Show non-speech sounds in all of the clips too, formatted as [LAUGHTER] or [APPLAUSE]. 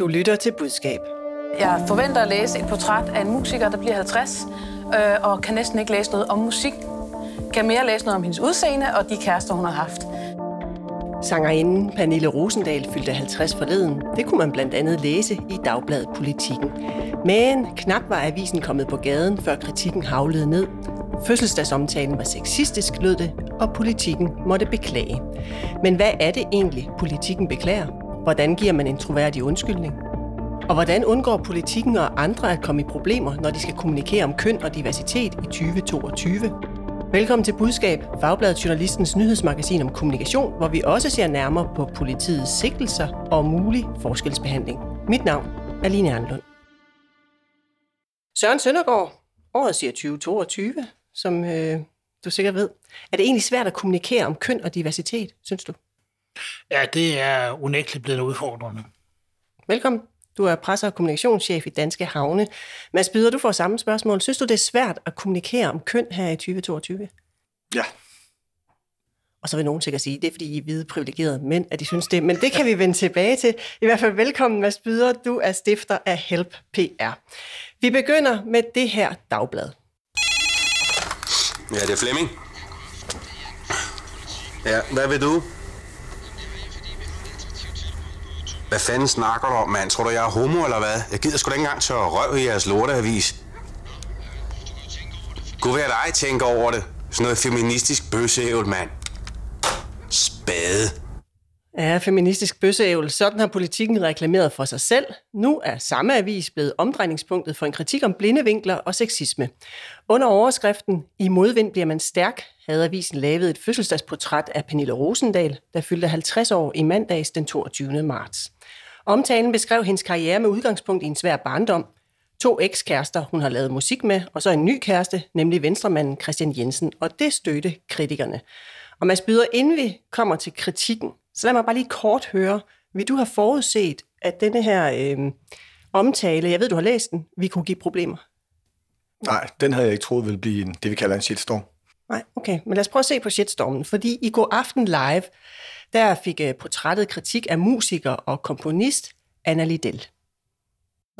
Du lytter til budskab. Jeg forventer at læse et portræt af en musiker, der bliver 50, øh, og kan næsten ikke læse noget om musik. Kan mere læse noget om hendes udseende og de kærester, hun har haft. Sangerinden Pernille Rosendal fyldte 50 forleden. Det kunne man blandt andet læse i Dagbladet Politikken. Men knap var avisen kommet på gaden, før kritikken havlede ned. Fødselsdagsomtalen var sexistisk, lød det, og politikken måtte beklage. Men hvad er det egentlig, politikken beklager? Hvordan giver man en troværdig undskyldning? Og hvordan undgår politikken og andre at komme i problemer, når de skal kommunikere om køn og diversitet i 2022? Velkommen til Budskab, Fagbladet Journalistens nyhedsmagasin om kommunikation, hvor vi også ser nærmere på politiets sigtelser og mulig forskelsbehandling. Mit navn er Line Ernlund. Søren Søndergaard, året siger 2022, som øh, du sikkert ved. Er det egentlig svært at kommunikere om køn og diversitet, synes du? Ja, det er unægteligt blevet udfordrende. Velkommen. Du er presse- og kommunikationschef i Danske Havne. Mads Byder, du får samme spørgsmål. Synes du, det er svært at kommunikere om køn her i 2022? Ja. Og så vil nogen sikkert sige, det er fordi I er hvide privilegerede mænd, at de synes det. Men det kan vi vende tilbage til. I hvert fald velkommen, Mads Byder. Du er stifter af Help PR. Vi begynder med det her dagblad. Ja, det er Flemming. Ja, hvad vil du? Hvad fanden snakker du om, mand? Tror du, jeg er homo, eller hvad? Jeg gider sgu da ikke engang tørre røv i jeres lorteavis. Gud være dig tænke over det. Sådan noget feministisk bøsseævl, mand. Spade. Ja, feministisk bøsseævel. Sådan har politikken reklameret for sig selv. Nu er samme avis blevet omdrejningspunktet for en kritik om blindevinkler og sexisme. Under overskriften I modvind bliver man stærk, havde avisen lavet et fødselsdagsportræt af Pernille Rosendal, der fyldte 50 år i mandags den 22. marts. Omtalen beskrev hendes karriere med udgangspunkt i en svær barndom, to ekskærester, hun har lavet musik med, og så en ny kæreste, nemlig venstremanden Christian Jensen, og det støtte kritikerne. Og man Byder, inden vi kommer til kritikken, så lad mig bare lige kort høre, vil du have forudset, at denne her øh, omtale, jeg ved, du har læst den, vi kunne give problemer? Nej, den havde jeg ikke troet ville blive en, det, vi kalder en shitstorm. Nej, okay. Men lad os prøve at se på shitstormen, fordi i går aften live, der fik øh, portrættet kritik af musiker og komponist Anna Liddell.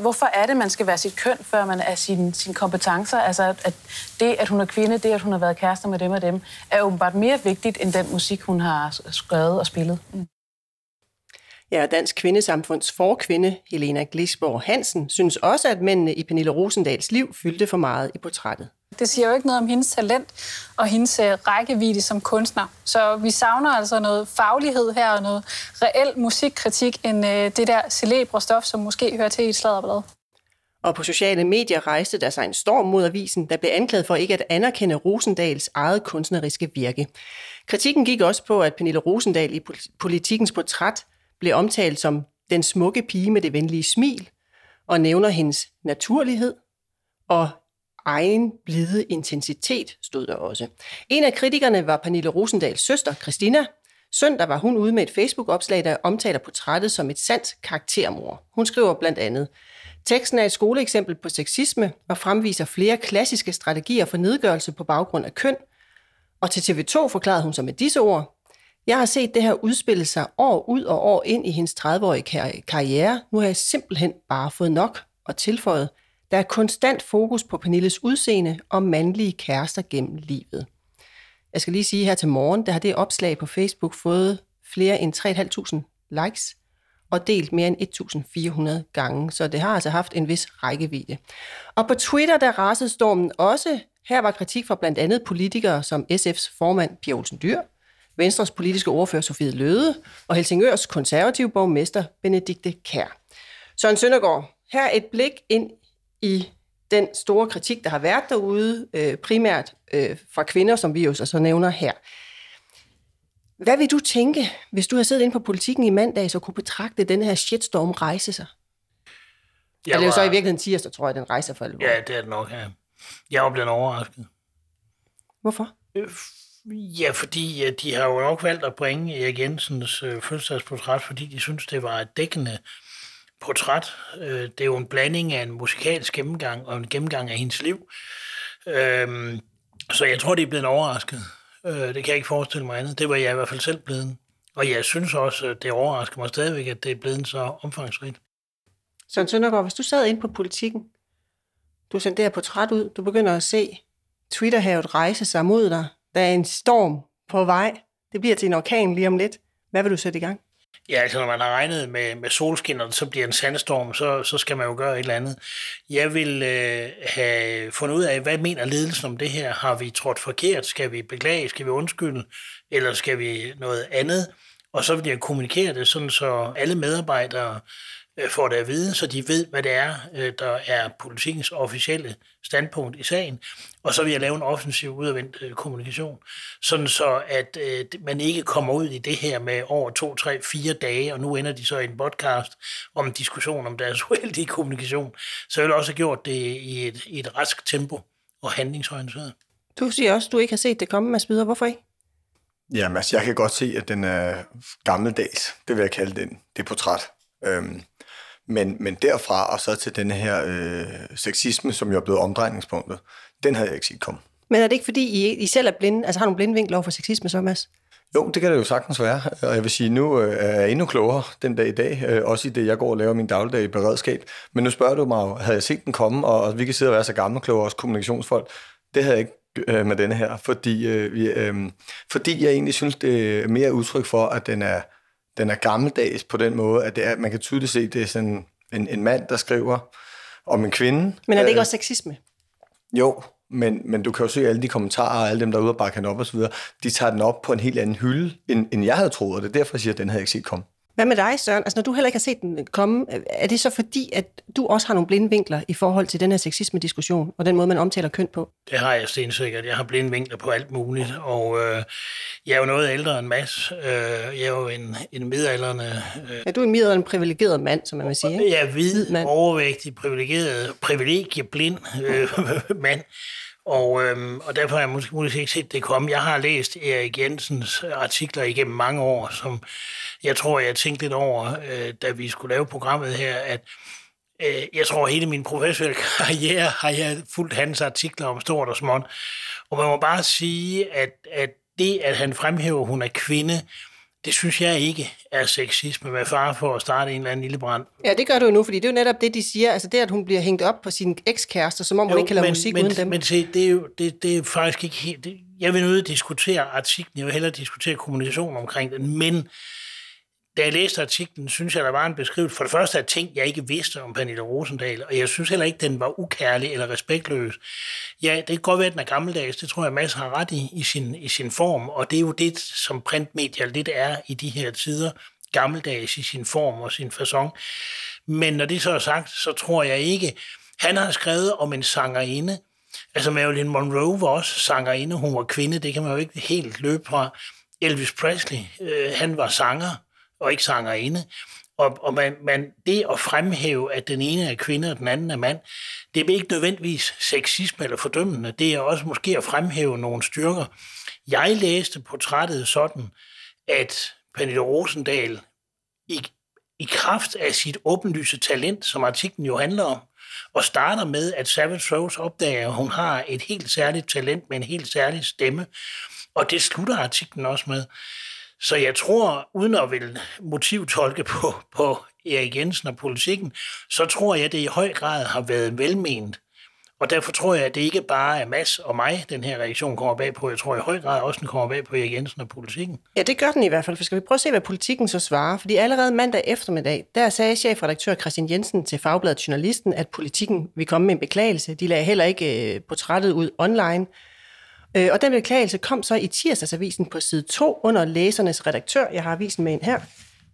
Hvorfor er det, man skal være sit køn, før man er sine sin kompetencer? Altså, at det, at hun er kvinde, det, at hun har været kærester med dem og dem, er åbenbart mere vigtigt, end den musik, hun har skrevet og spillet. Mm. Ja, Dansk Kvindesamfunds forkvinde, Helena Glisborg Hansen, synes også, at mændene i Pernille Rosendals liv fyldte for meget i portrættet. Det siger jo ikke noget om hendes talent og hendes rækkevidde som kunstner. Så vi savner altså noget faglighed her og noget reel musikkritik end det der celebre stof, som måske hører til i et sladderblad. Og på sociale medier rejste der sig en storm mod avisen, der blev anklaget for ikke at anerkende Rosendals eget kunstneriske virke. Kritikken gik også på, at Pernille Rosendal i politikens portræt blev omtalt som den smukke pige med det venlige smil, og nævner hendes naturlighed og egen blide intensitet, stod der også. En af kritikerne var Pernille Rosendals søster, Christina. Søndag var hun ude med et Facebook-opslag, der omtaler portrættet som et sandt karaktermor. Hun skriver blandt andet, Teksten er et skoleeksempel på sexisme og fremviser flere klassiske strategier for nedgørelse på baggrund af køn. Og til TV2 forklarede hun sig med disse ord, jeg har set det her udspille sig år ud og år ind i hendes 30-årige karriere. Nu har jeg simpelthen bare fået nok og tilføjet, der er konstant fokus på Pernilles udseende og mandlige kærester gennem livet. Jeg skal lige sige her til morgen, der har det opslag på Facebook fået flere end 3.500 likes og delt mere end 1.400 gange, så det har altså haft en vis rækkevidde. Og på Twitter, der rasede stormen også. Her var kritik fra blandt andet politikere som SF's formand Pia Olsen Dyr, Venstres politiske ordfører Sofie Løde og Helsingørs konservative borgmester Benedikte Kær. Søren Søndergaard, her et blik ind i den store kritik, der har været derude, øh, primært øh, fra kvinder, som vi jo så, så nævner her. Hvad vil du tænke, hvis du har siddet inde på politikken i mandag, så kunne betragte den her shitstorm rejse sig? Jeg Eller var... jo så i virkeligheden tirsdag, tror jeg, den rejser for alvor. Ja, det er det nok, ja. Jeg var blevet overrasket. Hvorfor? Ja, fordi de har jo nok valgt at bringe Erik Jensens øh, fødselsdagsportræt, fordi de synes, det var et dækkende portræt. Øh, det er jo en blanding af en musikalsk gennemgang og en gennemgang af hendes liv. Øh, så jeg tror, de er blevet overrasket. Øh, det kan jeg ikke forestille mig andet. Det var jeg i hvert fald selv blevet. Og jeg synes også, det overrasker mig stadigvæk, at det er blevet så omfangsrigt. Søren Søndergaard, hvis du sad ind på politikken, du sendte det her portræt ud, du begynder at se Twitterhavet rejse sig mod dig, der er en storm på vej, det bliver til en orkan lige om lidt. Hvad vil du sætte i gang? Ja, altså når man har regnet med, med solskin, og så bliver en sandstorm, så, så skal man jo gøre et eller andet. Jeg vil øh, have fundet ud af, hvad mener ledelsen om det her? Har vi trådt forkert? Skal vi beklage? Skal vi undskylde? Eller skal vi noget andet? Og så vil jeg kommunikere det, sådan så alle medarbejdere øh, får det at vide, så de ved, hvad det er, øh, der er politikens officielle standpunkt i sagen. Og så vil jeg lave en offensiv udadvendt øh, kommunikation, sådan så at man ikke kommer ud i det her med over to, tre, fire dage, og nu ender de så i en podcast om en diskussion om deres [LAUGHS] uheldige kommunikation. Så jeg vil også have gjort det i et, i et rask tempo og handlingsorienteret. Du siger også, at du ikke har set det komme, Mads Byder. Hvorfor ikke? Jamen, altså, jeg kan godt se, at den er gammeldags. Det vil jeg kalde den, det portræt. Øhm, men, men derfra og så til den her øh, sexisme, som jo er blevet omdrejningspunktet, den har jeg ikke set komme. Men er det ikke fordi, I, I selv er blinde, altså har nogle blinde vinkler over for sexisme så, Mads? Jo, det kan det jo sagtens være. Og jeg vil sige, nu øh, er jeg endnu klogere den dag i dag, øh, også i det, jeg går og laver min dagligdag i beredskab. Men nu spørger du mig, havde jeg set den komme, og vi kan sidde og være så gamle kloge, også kommunikationsfolk. Det havde jeg ikke øh, med denne her, fordi, øh, vi, øh, fordi jeg egentlig synes, det er mere udtryk for, at den er, den er gammeldags på den måde, at det er, man kan tydeligt se, at det er sådan en, en mand, der skriver om en kvinde. Men er det ikke også sexisme? Jo, men, men du kan jo se alle de kommentarer, og alle dem, der er ude og bakke op og så videre, de tager den op på en helt anden hylde, end, end jeg havde troet, og det er derfor, jeg siger, at den havde jeg ikke set komme. Hvad med dig, Søren? Altså, når du heller ikke har set den komme, er det så fordi, at du også har nogle blinde vinkler i forhold til den her sexisme-diskussion, og den måde, man omtaler køn på? Det har jeg stensikkert. Jeg har blinde vinkler på alt muligt, og øh, jeg er jo noget ældre end Mads. Øh, jeg er jo en, en midalderne... Øh, ja, du er en midalderne privilegeret mand, som man vil sige. Ikke? Jeg er hvid, hvid mand. overvægtig, privilegeret, privilegieblind øh, [LAUGHS] mand. Og, øhm, og derfor har jeg måske, måske ikke set det komme. Jeg har læst Erik Jensens øh, artikler igennem mange år, som jeg tror, jeg tænkte lidt over, øh, da vi skulle lave programmet her, at øh, jeg tror, hele min professionelle [LAUGHS] karriere har jeg fulgt hans artikler om stort og småt. Og man må bare sige, at, at det, at han fremhæver, at hun er kvinde, det synes jeg ikke er sexisme med far for at starte en eller anden lille brand. Ja, det gør du jo nu, fordi det er jo netop det, de siger. Altså det, at hun bliver hængt op på sin ekskæreste, som om jo, hun ikke kan lave men, musik men, uden dem. Men se, det er jo det, det er faktisk ikke helt... Det, jeg vil nødt diskutere artiklen, jeg vil hellere diskutere kommunikation omkring den, men da jeg læste artiklen, synes jeg, der var en beskrivelse. For det første af ting, jeg ikke vidste om Pernille Rosendal, og jeg synes heller ikke, den var ukærlig eller respektløs. Ja, det kan godt være, at den er gammeldags, det tror jeg, Mads har ret i, i sin, i sin form, og det er jo det, som printmedier lidt er i de her tider, gammeldags i sin form og sin façon. Men når det så er sagt, så tror jeg ikke, han har skrevet om en sangerinde, altså Marilyn Monroe var også sangerinde, hun var kvinde, det kan man jo ikke helt løbe fra. Elvis Presley, øh, han var sanger, og ikke sangerinde. Og, og man, man, det at fremhæve, at den ene er kvinde og den anden er mand, det er ikke nødvendigvis sexisme eller fordømmende. Det er også måske at fremhæve nogle styrker. Jeg læste portrættet sådan, at Pernille Rosendal i, i kraft af sit åbenlyse talent, som artiklen jo handler om, og starter med, at Savage Rose opdager, at hun har et helt særligt talent med en helt særlig stemme. Og det slutter artiklen også med. Så jeg tror, uden at vil motivtolke på, på Erik Jensen og politikken, så tror jeg, at det i høj grad har været velment. Og derfor tror jeg, at det ikke bare er Mads og mig, den her reaktion kommer bag på. Jeg tror i høj grad også, den kommer bag på Erik Jensen og politikken. Ja, det gør den i hvert fald. For skal vi prøve at se, hvad politikken så svarer? Fordi allerede mandag eftermiddag, der sagde chefredaktør Christian Jensen til Fagbladet Journalisten, at politikken vil komme med en beklagelse. De lagde heller ikke øh, portrættet ud online. Øh, og den beklagelse kom så i tirsdagsavisen på side 2 under læsernes redaktør. Jeg har avisen med en her.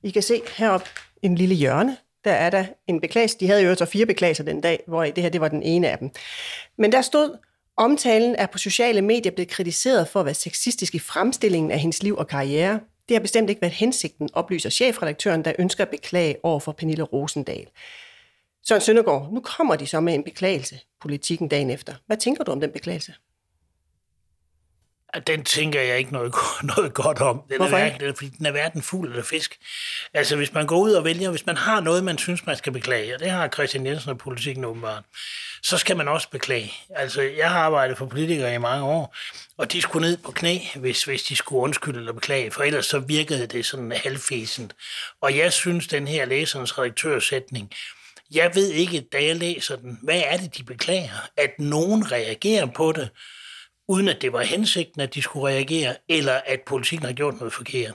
I kan se heroppe en lille hjørne. Der er der en beklagelse. De havde jo så fire beklagelser den dag, hvor det her det var den ene af dem. Men der stod, omtalen er på sociale medier blevet kritiseret for at være sexistisk i fremstillingen af hendes liv og karriere. Det har bestemt ikke været hensigten, oplyser chefredaktøren, der ønsker at beklage over for Pernille Rosendal. Søren Søndergaard, nu kommer de så med en beklagelse, politikken dagen efter. Hvad tænker du om den beklagelse? Den tænker jeg ikke noget, [LAUGHS] noget godt om. Den Hvorfor er verden, fordi den er verden fuld af fisk. Altså, hvis man går ud og vælger, hvis man har noget, man synes, man skal beklage, og det har Christian Jensen og politikken åbenbart, så skal man også beklage. Altså, jeg har arbejdet for politikere i mange år, og de skulle ned på knæ, hvis, hvis de skulle undskylde eller beklage, for ellers så virkede det sådan halvfæsent. Og jeg synes, den her læserens redaktørsætning, Jeg ved ikke, da jeg læser den, hvad er det, de beklager? At nogen reagerer på det, uden at det var hensigten, at de skulle reagere, eller at politikken har gjort noget forkert.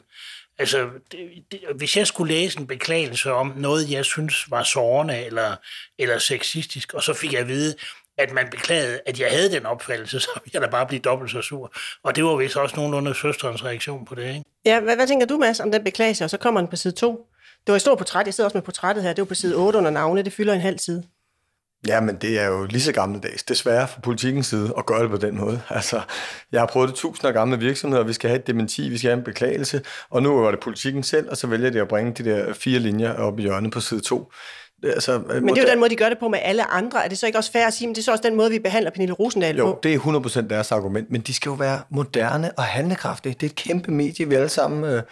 Altså, det, det, hvis jeg skulle læse en beklagelse om noget, jeg synes var sårende eller, eller sexistisk, og så fik jeg at vide, at man beklagede, at jeg havde den opfattelse, [LAUGHS] så ville jeg da bare blive dobbelt så sur. Og det var vist også nogenlunde søsterens reaktion på det, ikke? Ja, hvad, hvad tænker du, Mads, om den beklagelse, og så kommer den på side 2? Det var et stort portræt, jeg sidder også med portrættet her, det var på side 8 under navne, det fylder en halv side. Ja, men det er jo lige så gammeldags, desværre fra politikens side, at gøre det på den måde. Altså, jeg har prøvet det tusinder af gamle virksomheder, vi skal have et dementi, vi skal have en beklagelse, og nu var det politikken selv, og så vælger de at bringe de der fire linjer op i hjørnet på side 2. Altså, men det er jo den måde, de gør det på med alle andre. Er det så ikke også fair at sige, men det er så også den måde, vi behandler Pernille Rosendal jo, på? Jo, det er 100% deres argument, men de skal jo være moderne og handlekraftige. Det er et kæmpe medie, vi alle sammen øh,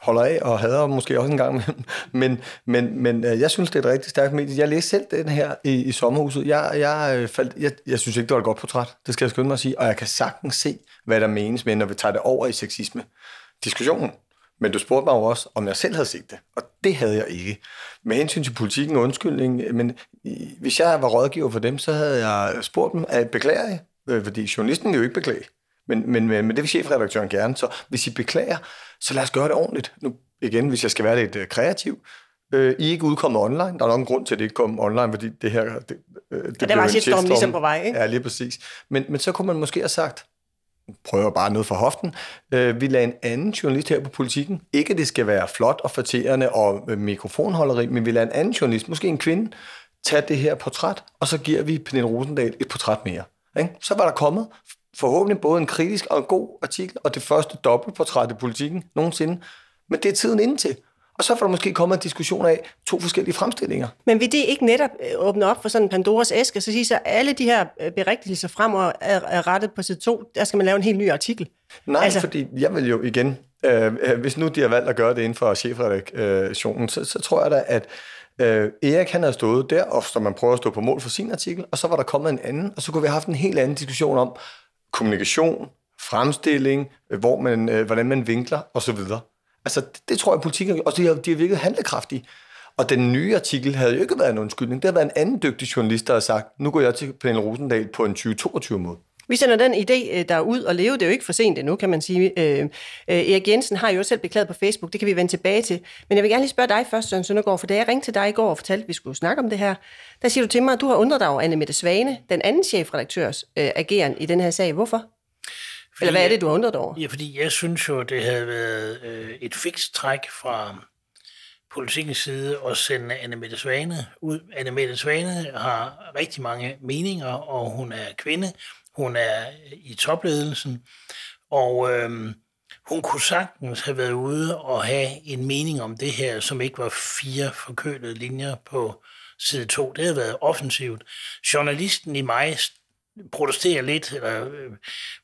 holder af og hader måske også en gang [LAUGHS] men, men, men øh, jeg synes, det er et rigtig stærkt medie. Jeg læste selv den her i, i sommerhuset. Jeg, jeg, øh, faldt, jeg, jeg synes ikke, det var et godt portræt. Det skal jeg skynde mig at sige. Og jeg kan sagtens se, hvad der menes med, når vi tager det over i sexisme. Diskussionen. Men du spurgte mig jo også, om jeg selv havde set det. Og det havde jeg ikke. Med hensyn til politikken og undskyldning, øh, men hvis jeg var rådgiver for dem, så havde jeg spurgt dem, at beklager I? Fordi journalisten vil jo ikke beklage. Men, men, men det vil chefredaktøren gerne. Så hvis I beklager, så lad os gøre det ordentligt. Nu igen, hvis jeg skal være lidt øh, kreativ. Øh, I er ikke udkommet online. Der er nok en grund til, at det ikke kom online, fordi det her... Det, øh, det ja, der var en shitstorm ligesom på vej, ikke? Ja, lige præcis. Men, men så kunne man måske have sagt, prøver bare noget for hoften. Øh, vi lader en anden journalist her på politikken. Ikke at det skal være flot og forterende og øh, mikrofonholderi, men vi lader en anden journalist, måske en kvinde, tage det her portræt, og så giver vi Pernille Rosendal et portræt mere. Ikke? Så var der kommet forhåbentlig både en kritisk og en god artikel, og det første dobbeltportræt i politikken nogensinde. Men det er tiden inde til. Og så får der måske kommet en diskussion af to forskellige fremstillinger. Men vil det ikke netop øh, åbne op for sådan en Pandoras æske, så sige så alle de her øh, berigtigelser fremover er, er rettet på side 2, der skal man lave en helt ny artikel? Nej, altså... fordi jeg vil jo igen, øh, øh, hvis nu de har valgt at gøre det inden for chefredaktionen, så, så tror jeg da, at øh, Erik han havde stået der, og så man prøver at stå på mål for sin artikel, og så var der kommet en anden, og så kunne vi have haft en helt anden diskussion om kommunikation, fremstilling, øh, hvor man, øh, hvordan man vinkler osv. Altså, det, det tror jeg, politikken... Og de har, de har virket handlekraftige. Og den nye artikel havde jo ikke været en undskyldning. Det havde været en anden dygtig journalist, der havde sagt, nu går jeg til Pernille Rosendal på en 2022-måde. Vi sender den idé øh, der ud og leve. Det er jo ikke for sent endnu, kan man sige. Øh, øh, Erik Jensen har jo selv beklaget på Facebook. Det kan vi vende tilbage til. Men jeg vil gerne lige spørge dig først, Søren Søndergaard, for da jeg ringte til dig i går og fortalte, at vi skulle snakke om det her, der siger du til mig, at du har undret dig over Anne Mette Svane, den anden chefredaktørs øh, ageren i den her sag. Hvorfor? Fordi Eller hvad er det, du har undret over? Ja, fordi jeg synes jo, det havde været øh, et fikst træk fra politikens side at sende Anne Mette Svane ud. Anne Mette Svane har rigtig mange meninger, og hun er kvinde. Hun er i topledelsen, og øh, hun kunne sagtens have været ude og have en mening om det her, som ikke var fire forkølede linjer på side 2. Det havde været offensivt. Journalisten i mig protesterer lidt eller, øh,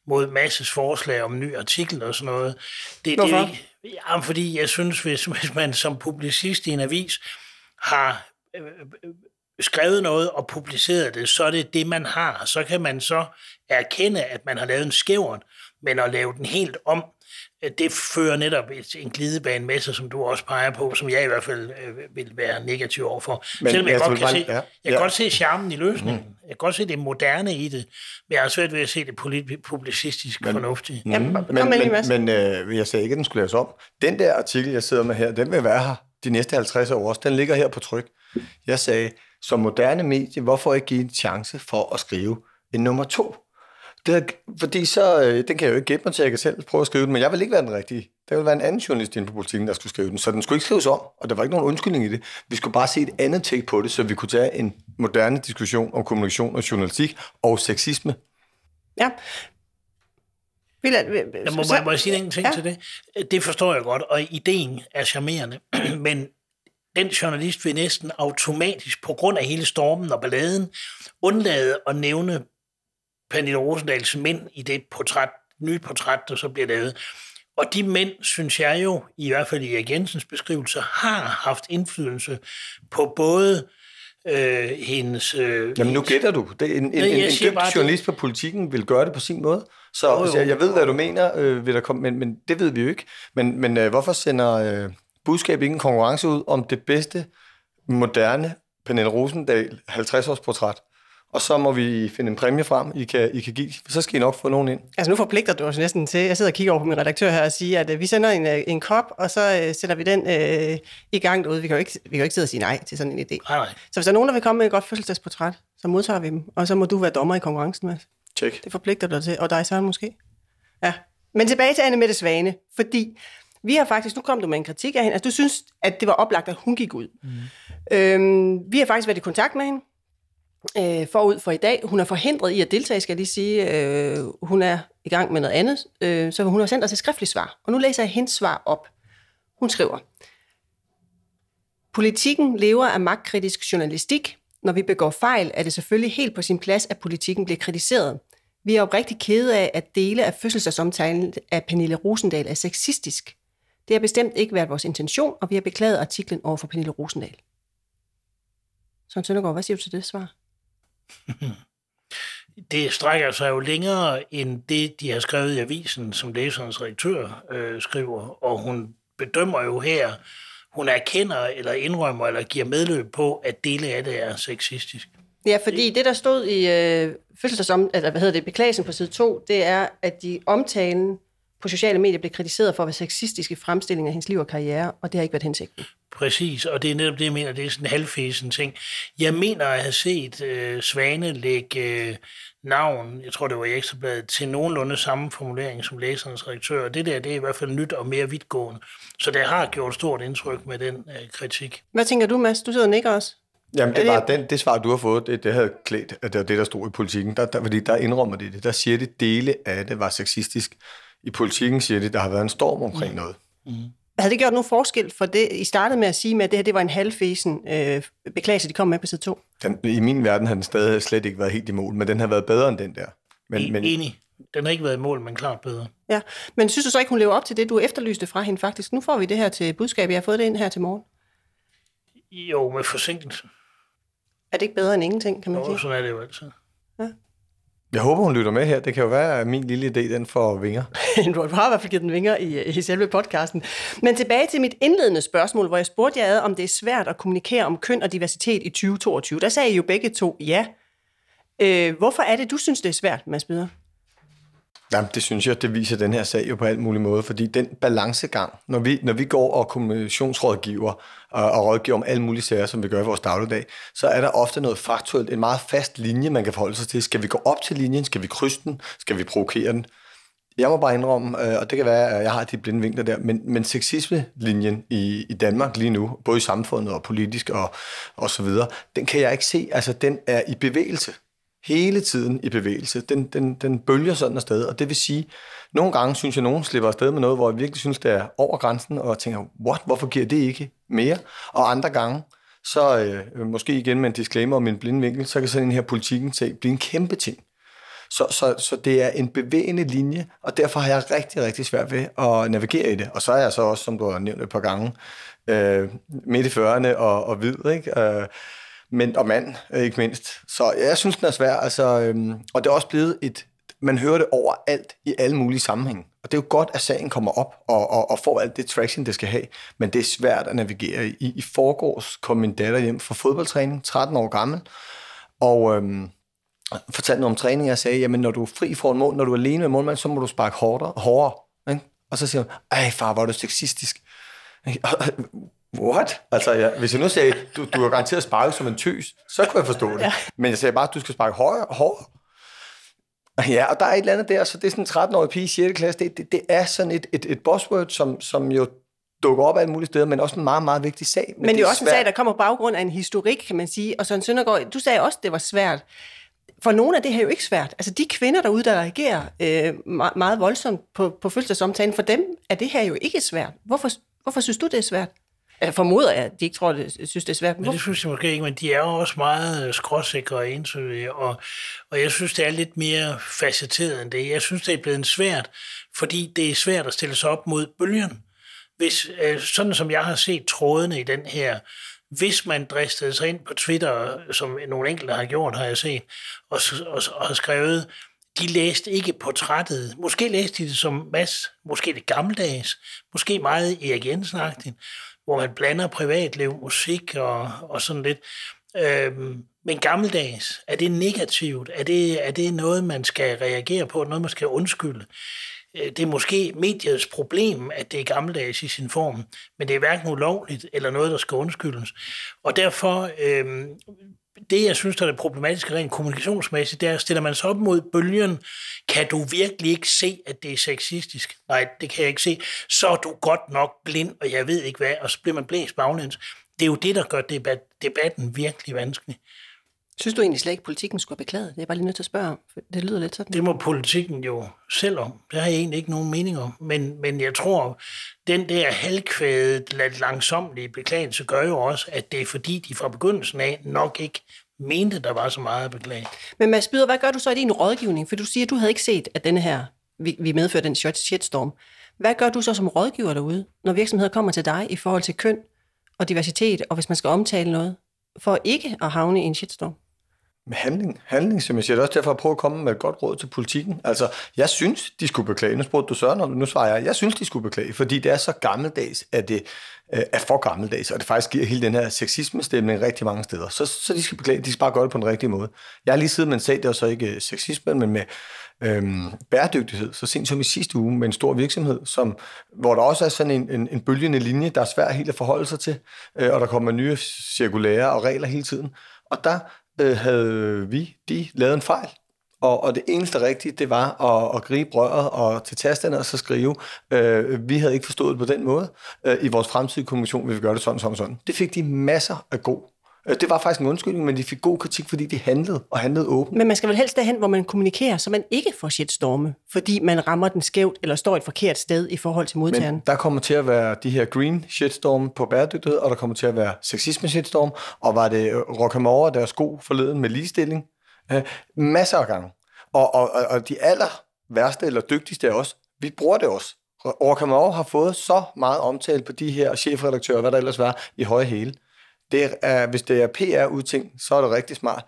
mod masses forslag om ny artikel og sådan noget. Det, Hvorfor? Det, ikke, ja, fordi jeg synes, hvis, hvis man som publicist i en avis har øh, øh, skrevet noget og publiceret det, så er det det, man har. Så kan man så erkende, at man har lavet en skævert, men at lave den helt om, det fører netop et, en glidebane med sig, som du også peger på, som jeg i hvert fald øh, vil være negativ overfor. Men Selvom jeg, jeg, godt kan se, ja, jeg kan ja. godt se charmen i løsningen. Mm. Jeg kan godt se det moderne i det, men jeg har svært ved at se det publicistisk men, fornuftigt. Mm, men, men, men, men øh, jeg sagde ikke, at den skulle laves om. Den der artikel, jeg sidder med her, den vil være her de næste 50 år også. Den ligger her på tryk. Jeg sagde, som moderne medie, hvorfor ikke give en chance for at skrive en nummer to? Det fordi så, øh, den kan jeg jo ikke gætte mig til, at jeg kan selv prøve at skrive den, men jeg vil ikke være den rigtige. Der vil være en anden journalist inde på politikken, der skulle skrive den. Så den skulle ikke skrives om, og der var ikke nogen undskyldning i det. Vi skulle bare se et andet take på det, så vi kunne tage en moderne diskussion om kommunikation og journalistik og sexisme. Ja. Vil jeg, vil, jeg må, så, må jeg sige en ting ja. til det? Det forstår jeg godt, og ideen er charmerende, [CLEARS THROAT] men den journalist vil næsten automatisk, på grund af hele stormen og balladen, undlade at nævne Pernille Rosendals mænd i det portræt, nye portræt, der så bliver lavet. Og de mænd, synes jeg jo, i hvert fald i Erik Jensens beskrivelse, har haft indflydelse på både øh, hendes... Øh, Jamen nu gætter du. Det, en, en, en, en dygtig journalist på politikken vil gøre det på sin måde. Så jo, jo. Jeg, jeg ved, hvad du mener, øh, vil der komme, men, men det ved vi jo ikke. Men, men øh, hvorfor sender øh, budskab ikke en konkurrence ud om det bedste moderne Pernille Rosendal 50-års portræt, og så må vi finde en præmie frem, I kan, I kan give. Så skal I nok få nogen ind. Altså nu forpligter du os næsten til, jeg sidder og kigger over på min redaktør her og siger, at øh, vi sender en, øh, en kop, og så øh, sætter vi den øh, i gang derude. Vi kan, jo ikke, vi kan jo ikke sidde og sige nej til sådan en idé. Nej, nej. Så hvis der er nogen, der vil komme med et godt fødselsdagsportræt, så modtager vi dem, og så må du være dommer i konkurrencen, Mads. Tjek. Det forpligter du dig til, og dig Søren måske. Ja. Men tilbage til Anne Mette Svane, fordi vi har faktisk, nu kom du med en kritik af hende, altså du synes, at det var oplagt, at hun gik ud. Mm. Øhm, vi har faktisk været i kontakt med hende øh, forud for i dag. Hun er forhindret i at deltage, skal jeg lige sige. Øh, hun er i gang med noget andet, øh, så hun har sendt os et skriftligt svar. Og nu læser jeg hendes svar op. Hun skriver, Politikken lever af magtkritisk journalistik. Når vi begår fejl, er det selvfølgelig helt på sin plads, at politikken bliver kritiseret. Vi er oprigtigt kede af, at dele af fødselsdagsomtalen af Pernille Rosendal er sexistisk. Det har bestemt ikke været vores intention, og vi har beklaget artiklen over for Pernille Rosendal. Søren Søndergaard, hvad siger du til det svar? [LAUGHS] det strækker sig jo længere end det, de har skrevet i avisen, som læserens redaktør øh, skriver, og hun bedømmer jo her, hun erkender eller indrømmer eller giver medløb på, at dele af det er sexistisk. Ja, fordi det, der stod i øh, fødselsdagsom, eller hvad hedder det, beklagelsen på side 2, det er, at de omtalen på sociale medier blev kritiseret for at være sexistiske fremstillinger af hendes liv og karriere, og det har ikke været hensigten. Præcis, og det er netop det, jeg mener, det er sådan en halvfæsen ting. Jeg mener at have set øh, Svane lægge øh, navn, jeg tror det var i Ekstrabladet, til nogenlunde samme formulering som læserens redaktør, og det der, det er i hvert fald nyt og mere vidtgående. Så det har gjort stort indtryk med den øh, kritik. Hvad tænker du, Mads? Du sidder og nikker også. Jamen, det var den, det svar, du har fået, det, det havde klædt, at det var det, der stod i politikken. Der, der, fordi der indrømmer det. Der siger det, dele af det var sexistisk. I politikken siger det, der har været en storm omkring mm. noget. Mm. Havde det gjort nogen forskel for det? I startede med at sige, med, at det her det var en halvfesen øh, beklagelse, de kom med på side 2. Den, I min verden har den stadig slet ikke været helt i mål, men den har været bedre end den der. Men, men... Enig. Den har ikke været i mål, men klart bedre. Ja, men synes du så ikke, hun lever op til det, du efterlyste fra hende faktisk? Nu får vi det her til budskab. Jeg har fået det ind her til morgen. Jo, med forsinkelse. Er det ikke bedre end ingenting, kan man jo, sige? sådan er det jo altid. Jeg håber, hun lytter med her. Det kan jo være, at min lille idé, den får vinger. [LAUGHS] du har i hvert fald givet den vinger i, i selve podcasten. Men tilbage til mit indledende spørgsmål, hvor jeg spurgte jer, om det er svært at kommunikere om køn og diversitet i 2022. Der sagde I jo begge to ja. Øh, hvorfor er det, du synes, det er svært, Mads Byder? Jamen, det synes jeg, det viser den her sag jo på alt mulig måde, fordi den balancegang, når vi, når vi går og kommunikationsrådgiver og, og rådgiver om alle mulige sager, som vi gør i vores dagligdag, så er der ofte noget faktuelt, en meget fast linje, man kan forholde sig til. Skal vi gå op til linjen? Skal vi krydse den? Skal vi provokere den? Jeg må bare indrømme, øh, og det kan være, at jeg har de blinde vinkler der, men, men sexisme-linjen i, i Danmark lige nu, både i samfundet og politisk og, og så videre, den kan jeg ikke se. Altså, den er i bevægelse hele tiden i bevægelse. Den, den, den bølger sådan afsted, og det vil sige, nogle gange synes jeg, at nogen slipper afsted med noget, hvor jeg virkelig synes, det er over grænsen, og tænker, what, hvorfor giver det ikke mere? Og andre gange, så øh, måske igen med en disclaimer om en blind vinkel, så kan sådan en her politikken til blive en kæmpe ting. Så, så, så det er en bevægende linje, og derfor har jeg rigtig, rigtig svært ved at navigere i det. Og så er jeg så også, som du har nævnt et par gange, øh, midt i 40'erne og, og hvid, ikke? Øh, men, og mand, øh, ikke mindst. Så jeg synes, den er svær. Altså, øhm, og det er også blevet et... Man hører det overalt i alle mulige sammenhænge. Og det er jo godt, at sagen kommer op og, og, og får alt det traction, det skal have. Men det er svært at navigere i. I forgårs kom min datter hjem fra fodboldtræning, 13 år gammel, og øhm, fortalte noget om træning, og sagde, jamen når du er fri for en mål, når du er alene med målmand, så må du sparke hårdere. hårdere ikke? Og så siger hun, ej far, var du sexistisk. [LAUGHS] What? Altså, ja, hvis jeg nu sagde, du, du har garanteret sparket som en tøs, så kunne jeg forstå det. Ja. Men jeg sagde bare, at du skal sparke højere og hårdere. Ja, og der er et eller andet der, så det er sådan en 13-årig pige i 6. klasse, det, det, det er sådan et, et, et buzzword, som, som jo dukker op alle mulige steder, men også en meget, meget vigtig sag. Men, men det er jo også svært. en sag, der kommer på baggrund af en historik, kan man sige. Og Søren Søndergaard, du sagde også, at det var svært. For nogle af det her er jo ikke svært. Altså de kvinder derude, der reagerer øh, meget, meget voldsomt på, på fødselsomtalen, for dem er det her jo ikke svært. Hvorfor, hvorfor synes du, det er svært? Jeg formoder jeg, at de ikke tror, det, synes, det er svært. Men det synes jeg måske ikke, men de er jo også meget øh, skråsikre og entydige, og, og jeg synes, det er lidt mere facetteret end det. Jeg synes, det er blevet svært, fordi det er svært at stille sig op mod bølgen. Hvis, øh, sådan som jeg har set trådene i den her, hvis man dristede sig ind på Twitter, som nogle enkelte har gjort, har jeg set, og, og, og har skrevet, de læste ikke portrættet. Måske læste de det som mass, måske det gammeldags, måske meget Erik jensen hvor man blander privatliv, musik og, og sådan lidt. Øhm, men gammeldags, er det negativt? Er det, er det noget, man skal reagere på? Noget, man skal undskylde? Øh, det er måske mediets problem, at det er gammeldags i sin form, men det er hverken ulovligt eller noget, der skal undskyldes. Og derfor, øh, det jeg synes, der er det problematiske rent kommunikationsmæssigt, det er, stiller man sig op mod bølgen, kan du virkelig ikke se, at det er sexistisk? Nej, det kan jeg ikke se. Så er du godt nok blind, og jeg ved ikke hvad, og så bliver man blæst baglæns. Det er jo det, der gør debat, debatten virkelig vanskelig. Synes du egentlig slet ikke, at politikken skulle have beklaget? Det er bare lige nødt til at spørge om, for det lyder lidt sådan. Det må politikken jo selv om. Det har jeg egentlig ikke nogen mening om. Men, men jeg tror, den der halvkvædet, langsomlige beklagelse gør jo også, at det er fordi, de fra begyndelsen af nok ikke mente, der var så meget at beklage. Men Mads Byder, hvad gør du så i din rådgivning? For du siger, at du havde ikke set, at denne her, vi, vi medfører den shitstorm. Hvad gør du så som rådgiver derude, når virksomheder kommer til dig i forhold til køn og diversitet, og hvis man skal omtale noget, for ikke at havne i en shitstorm? Med handling. Handling, som jeg siger. Det er også derfor at prøve at komme med et godt råd til politikken. Altså, jeg synes, de skulle beklage. Nu spurgte du Søren og nu svarer jeg. Jeg synes, de skulle beklage, fordi det er så gammeldags, at det øh, er for gammeldags, og det faktisk giver hele den her sexisme-stemning rigtig mange steder. Så, så de skal beklage, de skal bare gøre det på den rigtige måde. Jeg har lige siddet med en sag, det var så ikke øh, sexisme, men med øhm, bæredygtighed, så sent som i sidste uge med en stor virksomhed, som, hvor der også er sådan en, en, en bølgende linje, der er svær helt at forholde sig til, øh, og der kommer nye cirkulære og regler hele tiden. Og der øh, havde vi, de, lavet en fejl. Og, og det eneste rigtige, det var at, at gribe røret og til tasterne og så skrive, øh, vi havde ikke forstået det på den måde. Øh, I vores fremtidige kommission vil vi gøre det sådan, sådan, sådan. Det fik de masser af god det var faktisk en undskyldning, men de fik god kritik, fordi de handlede, og handlede åbent. Men man skal vel helst derhen, hvor man kommunikerer, så man ikke får shitstorme, fordi man rammer den skævt, eller står et forkert sted i forhold til modtageren. Men der kommer til at være de her green shitstorm på bæredygtighed, og der kommer til at være sexisme shitstorm, og var det Rockamore, deres sko forleden med ligestilling. Uh, masser af gange. Og, og, og de aller værste eller dygtigste af os, vi bruger det også. Rockamore har fået så meget omtale på de her chefredaktører, hvad der ellers var, i høje hele. Det er, hvis det er PR-udting, så er det rigtig smart.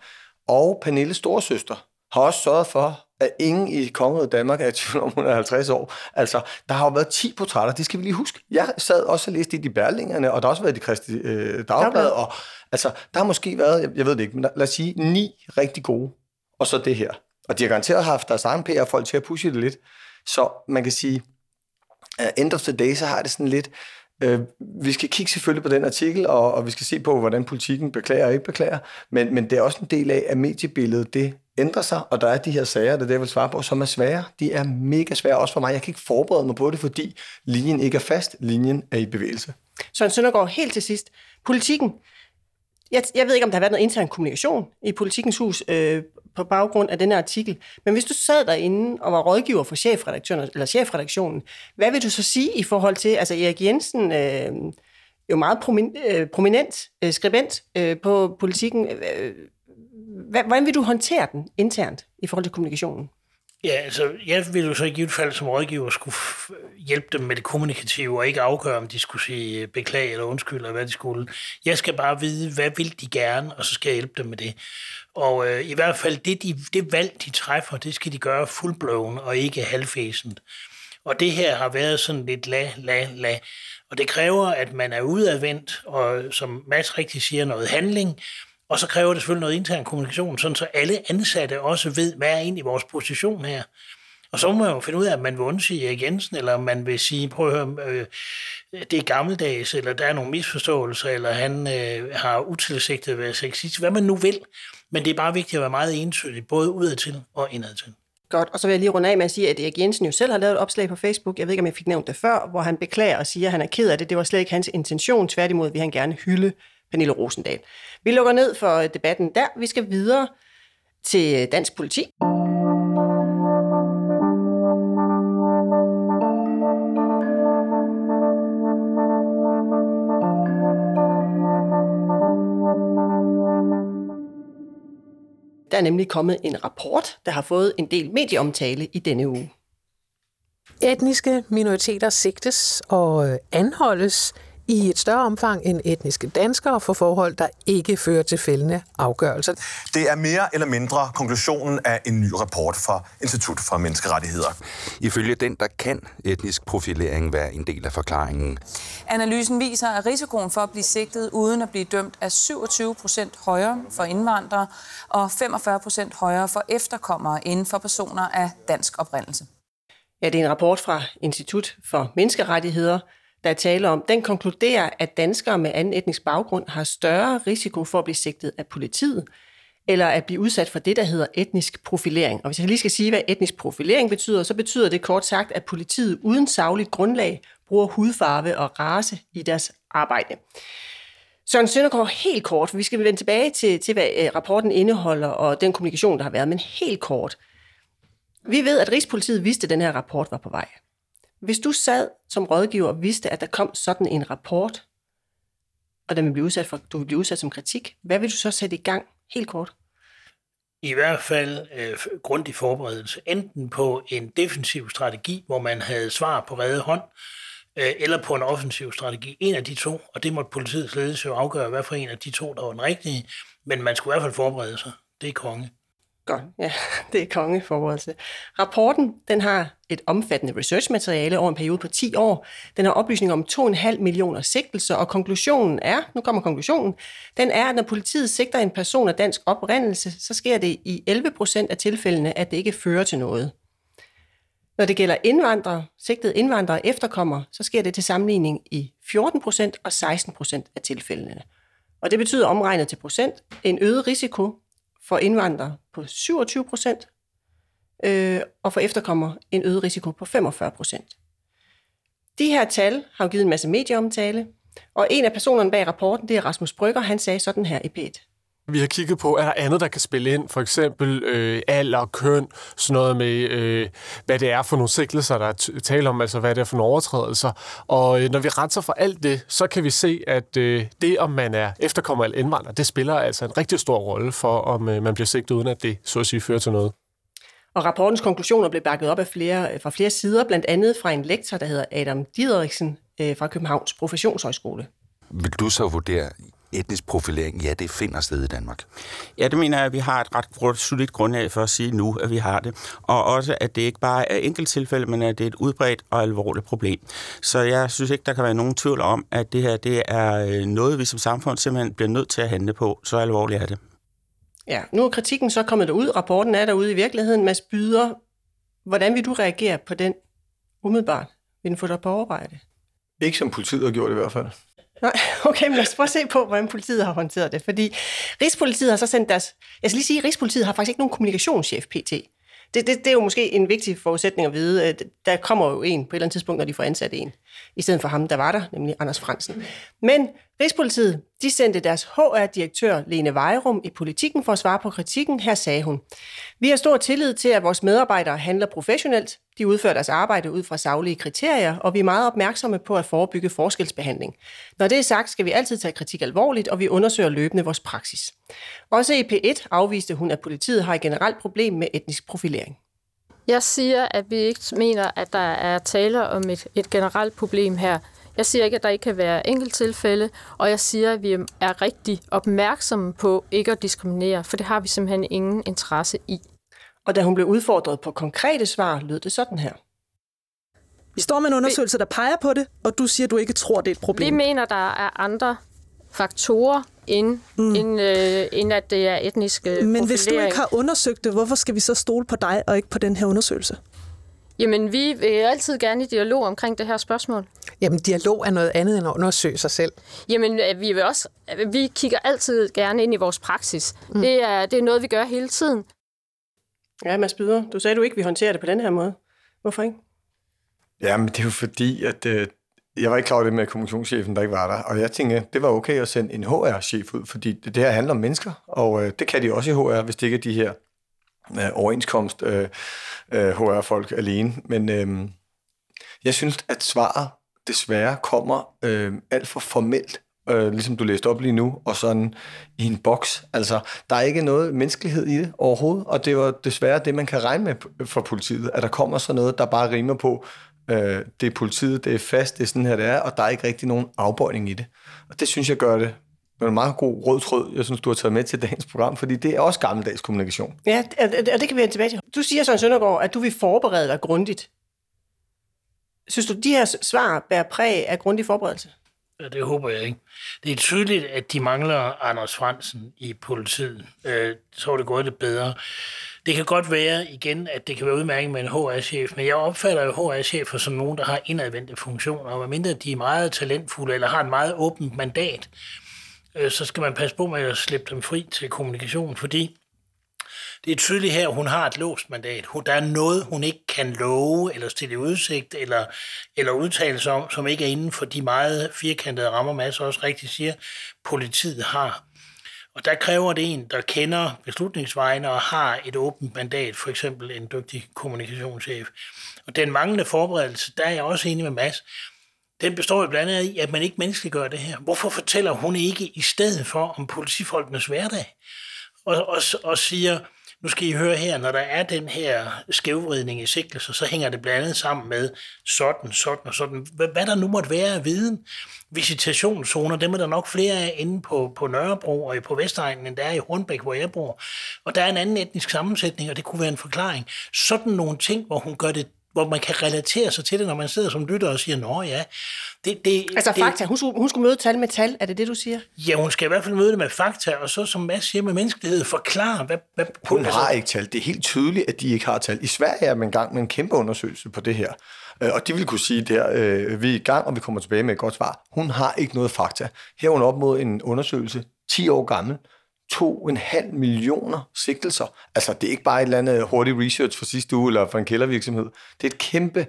Og Pernille Storsøster har også sørget for, at ingen i kongeriget Danmark er i tvivl om, hun er 50 år. Altså, der har jo været 10 portrætter, det skal vi lige huske. Jeg sad også og læste i de Berlingerne, og der har også været i de Kristi øh, Dagblad, og altså, der har måske været, jeg, jeg ved det ikke, men lad os sige, ni rigtig gode, og så det her. Og de har garanteret haft deres egen PR-folk til at pushe det lidt. Så man kan sige, at end of the day, så har det sådan lidt, Øh, vi skal kigge selvfølgelig på den artikel, og, og vi skal se på, hvordan politikken beklager og ikke beklager, men, men det er også en del af, at mediebilledet det ændrer sig, og der er de her sager, det er det, jeg vil svare på, som er svære. De er mega svære, også for mig. Jeg kan ikke forberede mig på det, fordi linjen ikke er fast. Linjen er i bevægelse. Søren Søndergaard, helt til sidst. Politikken. Jeg, jeg ved ikke, om der har været noget intern kommunikation i politikens hus øh, på baggrund af denne artikel. Men hvis du sad derinde og var rådgiver for chefredaktøren, eller chefredaktionen, hvad vil du så sige i forhold til, altså Erik Jensen, øh, jo meget promin, øh, prominent øh, skribent øh, på politikken, øh, hvordan vil du håndtere den internt i forhold til kommunikationen? Ja, altså, jeg ville jo så i givet fald som rådgiver skulle hjælpe dem med det kommunikative, og ikke afgøre, om de skulle sige øh, beklage eller undskyld, eller hvad de skulle. Jeg skal bare vide, hvad vil de gerne, og så skal jeg hjælpe dem med det. Og øh, i hvert fald det, de, det valg, de træffer, det skal de gøre fuldblåen og ikke halvfæsent. Og det her har været sådan lidt la, la, la. Og det kræver, at man er udadvendt, og som Mads rigtig siger, noget handling, og så kræver det selvfølgelig noget intern kommunikation, sådan så alle ansatte også ved, hvad er egentlig vores position her. Og så må man jo finde ud af, om man vil undsige Erik Jensen, eller om man vil sige, prøv at høre, øh, det er gammeldags, eller der er nogle misforståelser, eller han øh, har utilsigtet været sexist, hvad man nu vil. Men det er bare vigtigt at være meget entydig, både udadtil og indadtil. Godt, og så vil jeg lige runde af med at sige, at Erik Jensen jo selv har lavet et opslag på Facebook, jeg ved ikke, om jeg fik nævnt det før, hvor han beklager og siger, at han er ked af det. Det var slet ikke hans intention, tværtimod vil han gerne hylde Pernille Rosendal. Vi lukker ned for debatten der. Vi skal videre til dansk politi. Der er nemlig kommet en rapport, der har fået en del medieomtale i denne uge. Etniske minoriteter sigtes og øh, anholdes i et større omfang end etniske danskere for forhold, der ikke fører til fældende afgørelser. Det er mere eller mindre konklusionen af en ny rapport fra Institut for Menneskerettigheder. Ifølge den, der kan etnisk profilering være en del af forklaringen. Analysen viser, at risikoen for at blive sigtet uden at blive dømt er 27 procent højere for indvandrere og 45 procent højere for efterkommere inden for personer af dansk oprindelse. Ja, det er en rapport fra Institut for Menneskerettigheder, der tale om. Den konkluderer, at danskere med anden etnisk baggrund har større risiko for at blive sigtet af politiet, eller at blive udsat for det, der hedder etnisk profilering. Og hvis jeg lige skal sige, hvad etnisk profilering betyder, så betyder det kort sagt, at politiet uden sagligt grundlag bruger hudfarve og race i deres arbejde. Søren Søndergaard, helt kort, for vi skal vende tilbage til, til, hvad øh, rapporten indeholder og den kommunikation, der har været, men helt kort. Vi ved, at Rigspolitiet vidste, at den her rapport var på vej. Hvis du sad som rådgiver og vidste, at der kom sådan en rapport, og den vil blive udsat for, du vil blive udsat som kritik, hvad vil du så sætte i gang? Helt kort. I hvert fald øh, grundig forberedelse. Enten på en defensiv strategi, hvor man havde svar på redde hånd, øh, eller på en offensiv strategi. En af de to, og det måtte politiets ledelse jo afgøre, hvad for en af de to, der var den rigtige. Men man skulle i hvert fald forberede sig. Det er konge. Godt, ja, [LAUGHS] det er kongeforberedelse. Rapporten den har et omfattende researchmateriale over en periode på 10 år. Den har oplysninger om 2,5 millioner sigtelser, og konklusionen er, nu kommer konklusionen, den er, at når politiet sigter en person af dansk oprindelse, så sker det i 11 procent af tilfældene, at det ikke fører til noget. Når det gælder indvandrere, sigtede indvandrere efterkommer, så sker det til sammenligning i 14 procent og 16 procent af tilfældene. Og det betyder omregnet til procent en øget risiko for indvandrere på 27 procent, øh, og for efterkommer en øget risiko på 45 procent. De her tal har jo givet en masse medieomtale, og en af personerne bag rapporten, det er Rasmus Brygger, han sagde sådan her i PET. Vi har kigget på, er der andet, der kan spille ind? For eksempel øh, alder, køn, sådan noget med, øh, hvad det er for nogle sigtelser, der er tale om, altså hvad det er for nogle overtrædelser. Og øh, når vi renser for alt det, så kan vi se, at øh, det, om man er efterkommer eller indvandrer, det spiller altså en rigtig stor rolle for, om øh, man bliver sigtet, uden at det, så at sige, fører til noget. Og rapportens konklusioner blev bakket op af flere, fra flere sider, blandt andet fra en lektor, der hedder Adam Dideriksen øh, fra Københavns Professionshøjskole. Vil du så vurdere, etnisk profilering, ja, det finder sted i Danmark? Ja, det mener jeg, at vi har et ret solidt grundlag for at sige nu, at vi har det. Og også, at det ikke bare er enkelt tilfælde, men at det er et udbredt og alvorligt problem. Så jeg synes ikke, der kan være nogen tvivl om, at det her det er øh, noget, vi som samfund simpelthen bliver nødt til at handle på. Så alvorligt er det. Ja, nu er kritikken så kommet derud. Rapporten er derude i virkeligheden. Mads Byder, hvordan vil du reagere på den umiddelbart? Vil den få dig på overveje Ikke som politiet har gjort i hvert fald. Nej, [LAUGHS] okay, men lad os prøve at se på, hvordan politiet har håndteret det. Fordi Rigspolitiet har så sendt deres... Jeg skal lige sige, at Rigspolitiet har faktisk ikke nogen kommunikationschef pt. Det, det, det er jo måske en vigtig forudsætning at vide. Der kommer jo en på et eller andet tidspunkt, når de får ansat en, i stedet for ham, der var der, nemlig Anders Fransen. Men Rigspolitiet, de sendte deres HR-direktør Lene Vejrum i politikken for at svare på kritikken. Her sagde hun, vi har stor tillid til, at vores medarbejdere handler professionelt. De udfører deres arbejde ud fra saglige kriterier, og vi er meget opmærksomme på at forebygge forskelsbehandling. Når det er sagt, skal vi altid tage kritik alvorligt, og vi undersøger løbende vores praksis. Også i P1 afviste hun, at politiet har et generelt problem med etnisk profilering. Jeg siger, at vi ikke mener, at der er tale om et, et generelt problem her. Jeg siger ikke, at der ikke kan være enkelttilfælde, og jeg siger, at vi er rigtig opmærksomme på ikke at diskriminere, for det har vi simpelthen ingen interesse i. Og da hun blev udfordret på konkrete svar, lød det sådan her. Vi står med en undersøgelse, der peger på det, og du siger, at du ikke tror, det er et problem. Vi mener, der er andre faktorer, end, mm. end, øh, end at det er etnisk øh, Men hvis du ikke har undersøgt det, hvorfor skal vi så stole på dig og ikke på den her undersøgelse? Jamen, vi vil altid gerne i dialog omkring det her spørgsmål. Jamen, dialog er noget andet end at undersøge sig selv. Jamen, øh, vi vil også, øh, vi kigger altid gerne ind i vores praksis. Mm. Det, er, det er noget, vi gør hele tiden. Ja, Mads Byder, du sagde, du ikke vi håndterer det på den her måde. Hvorfor ikke? Ja, men det er jo fordi, at øh, jeg var ikke klar over det med kommunikationschefen, der ikke var der. Og jeg tænkte, det var okay at sende en HR-chef ud, fordi det, det her handler om mennesker, og øh, det kan de også i HR, hvis det ikke er de her øh, overenskomst øh, øh, HR-folk alene. Men øh, jeg synes, at svaret desværre kommer øh, alt for formelt, øh, ligesom du læste op lige nu, og sådan i en boks. Altså, der er ikke noget menneskelighed i det overhovedet, og det var desværre det, man kan regne med for politiet, at der kommer sådan noget, der bare rimer på, Øh, det er politiet, det er fast, det er sådan her, det er, og der er ikke rigtig nogen afbøjning i det. Og det synes jeg gør det en meget god rød tråd, jeg synes, du har taget med til dagens program, fordi det er også gammeldags kommunikation. Ja, og det kan vi have tilbage til. Du siger, Søren Søndergaard, at du vil forberede dig grundigt. Synes du, de her svar bærer præg af grundig forberedelse? Ja, det håber jeg ikke. Det er tydeligt, at de mangler Anders Fransen i politiet. Øh, så er det gået lidt bedre. Det kan godt være igen, at det kan være udmærket med en HR-chef, men jeg opfatter jo HR-chefer som nogen, der har indadvendte funktioner, og medmindre de er meget talentfulde eller har et meget åbent mandat, øh, så skal man passe på med at slippe dem fri til kommunikation, fordi det er tydeligt her, at hun har et låst mandat. Der er noget, hun ikke kan love, eller stille i udsigt, eller, eller udtale sig om, som ikke er inden for de meget firkantede rammer, Mads også rigtigt siger, politiet har. Og der kræver det en, der kender beslutningsvejene og har et åbent mandat, for eksempel en dygtig kommunikationschef. Og den manglende forberedelse, der er jeg også enig med Mads, den består jo blandt andet i, at man ikke menneskeliggør det her. Hvorfor fortæller hun ikke i stedet for om politifolkenes hverdag? Og, og, og siger, nu skal I høre her, når der er den her skævvridning i sigtelser, så hænger det blandt andet sammen med sådan, sådan og sådan. Hvad, hvad der nu måtte være af viden. Visitationszoner, dem er der nok flere af inde på, på Nørrebro og på Vestegnen, end der er i Hornbæk, hvor jeg bor. Og der er en anden etnisk sammensætning, og det kunne være en forklaring. Sådan nogle ting, hvor hun gør det hvor man kan relatere sig til det, når man sidder som lytter og siger, nå ja. Det, det, altså det, fakta, hun skulle, hun skulle møde tal med tal, er det det, du siger? Ja, hun skal i hvert fald møde det med fakta, og så som Mads siger med menneskelighed, forklare, hvad... hvad hun altså, har ikke tal. Det er helt tydeligt, at de ikke har tal. I Sverige er man i gang med en kæmpe undersøgelse på det her. Øh, og de vil kunne sige der, øh, vi er i gang, og vi kommer tilbage med et godt svar. Hun har ikke noget fakta. Her er hun op mod en undersøgelse, 10 år gammel, 2,5 millioner sigtelser. Altså, det er ikke bare et eller andet hurtigt research for sidste uge, eller for en kældervirksomhed. Det er et kæmpe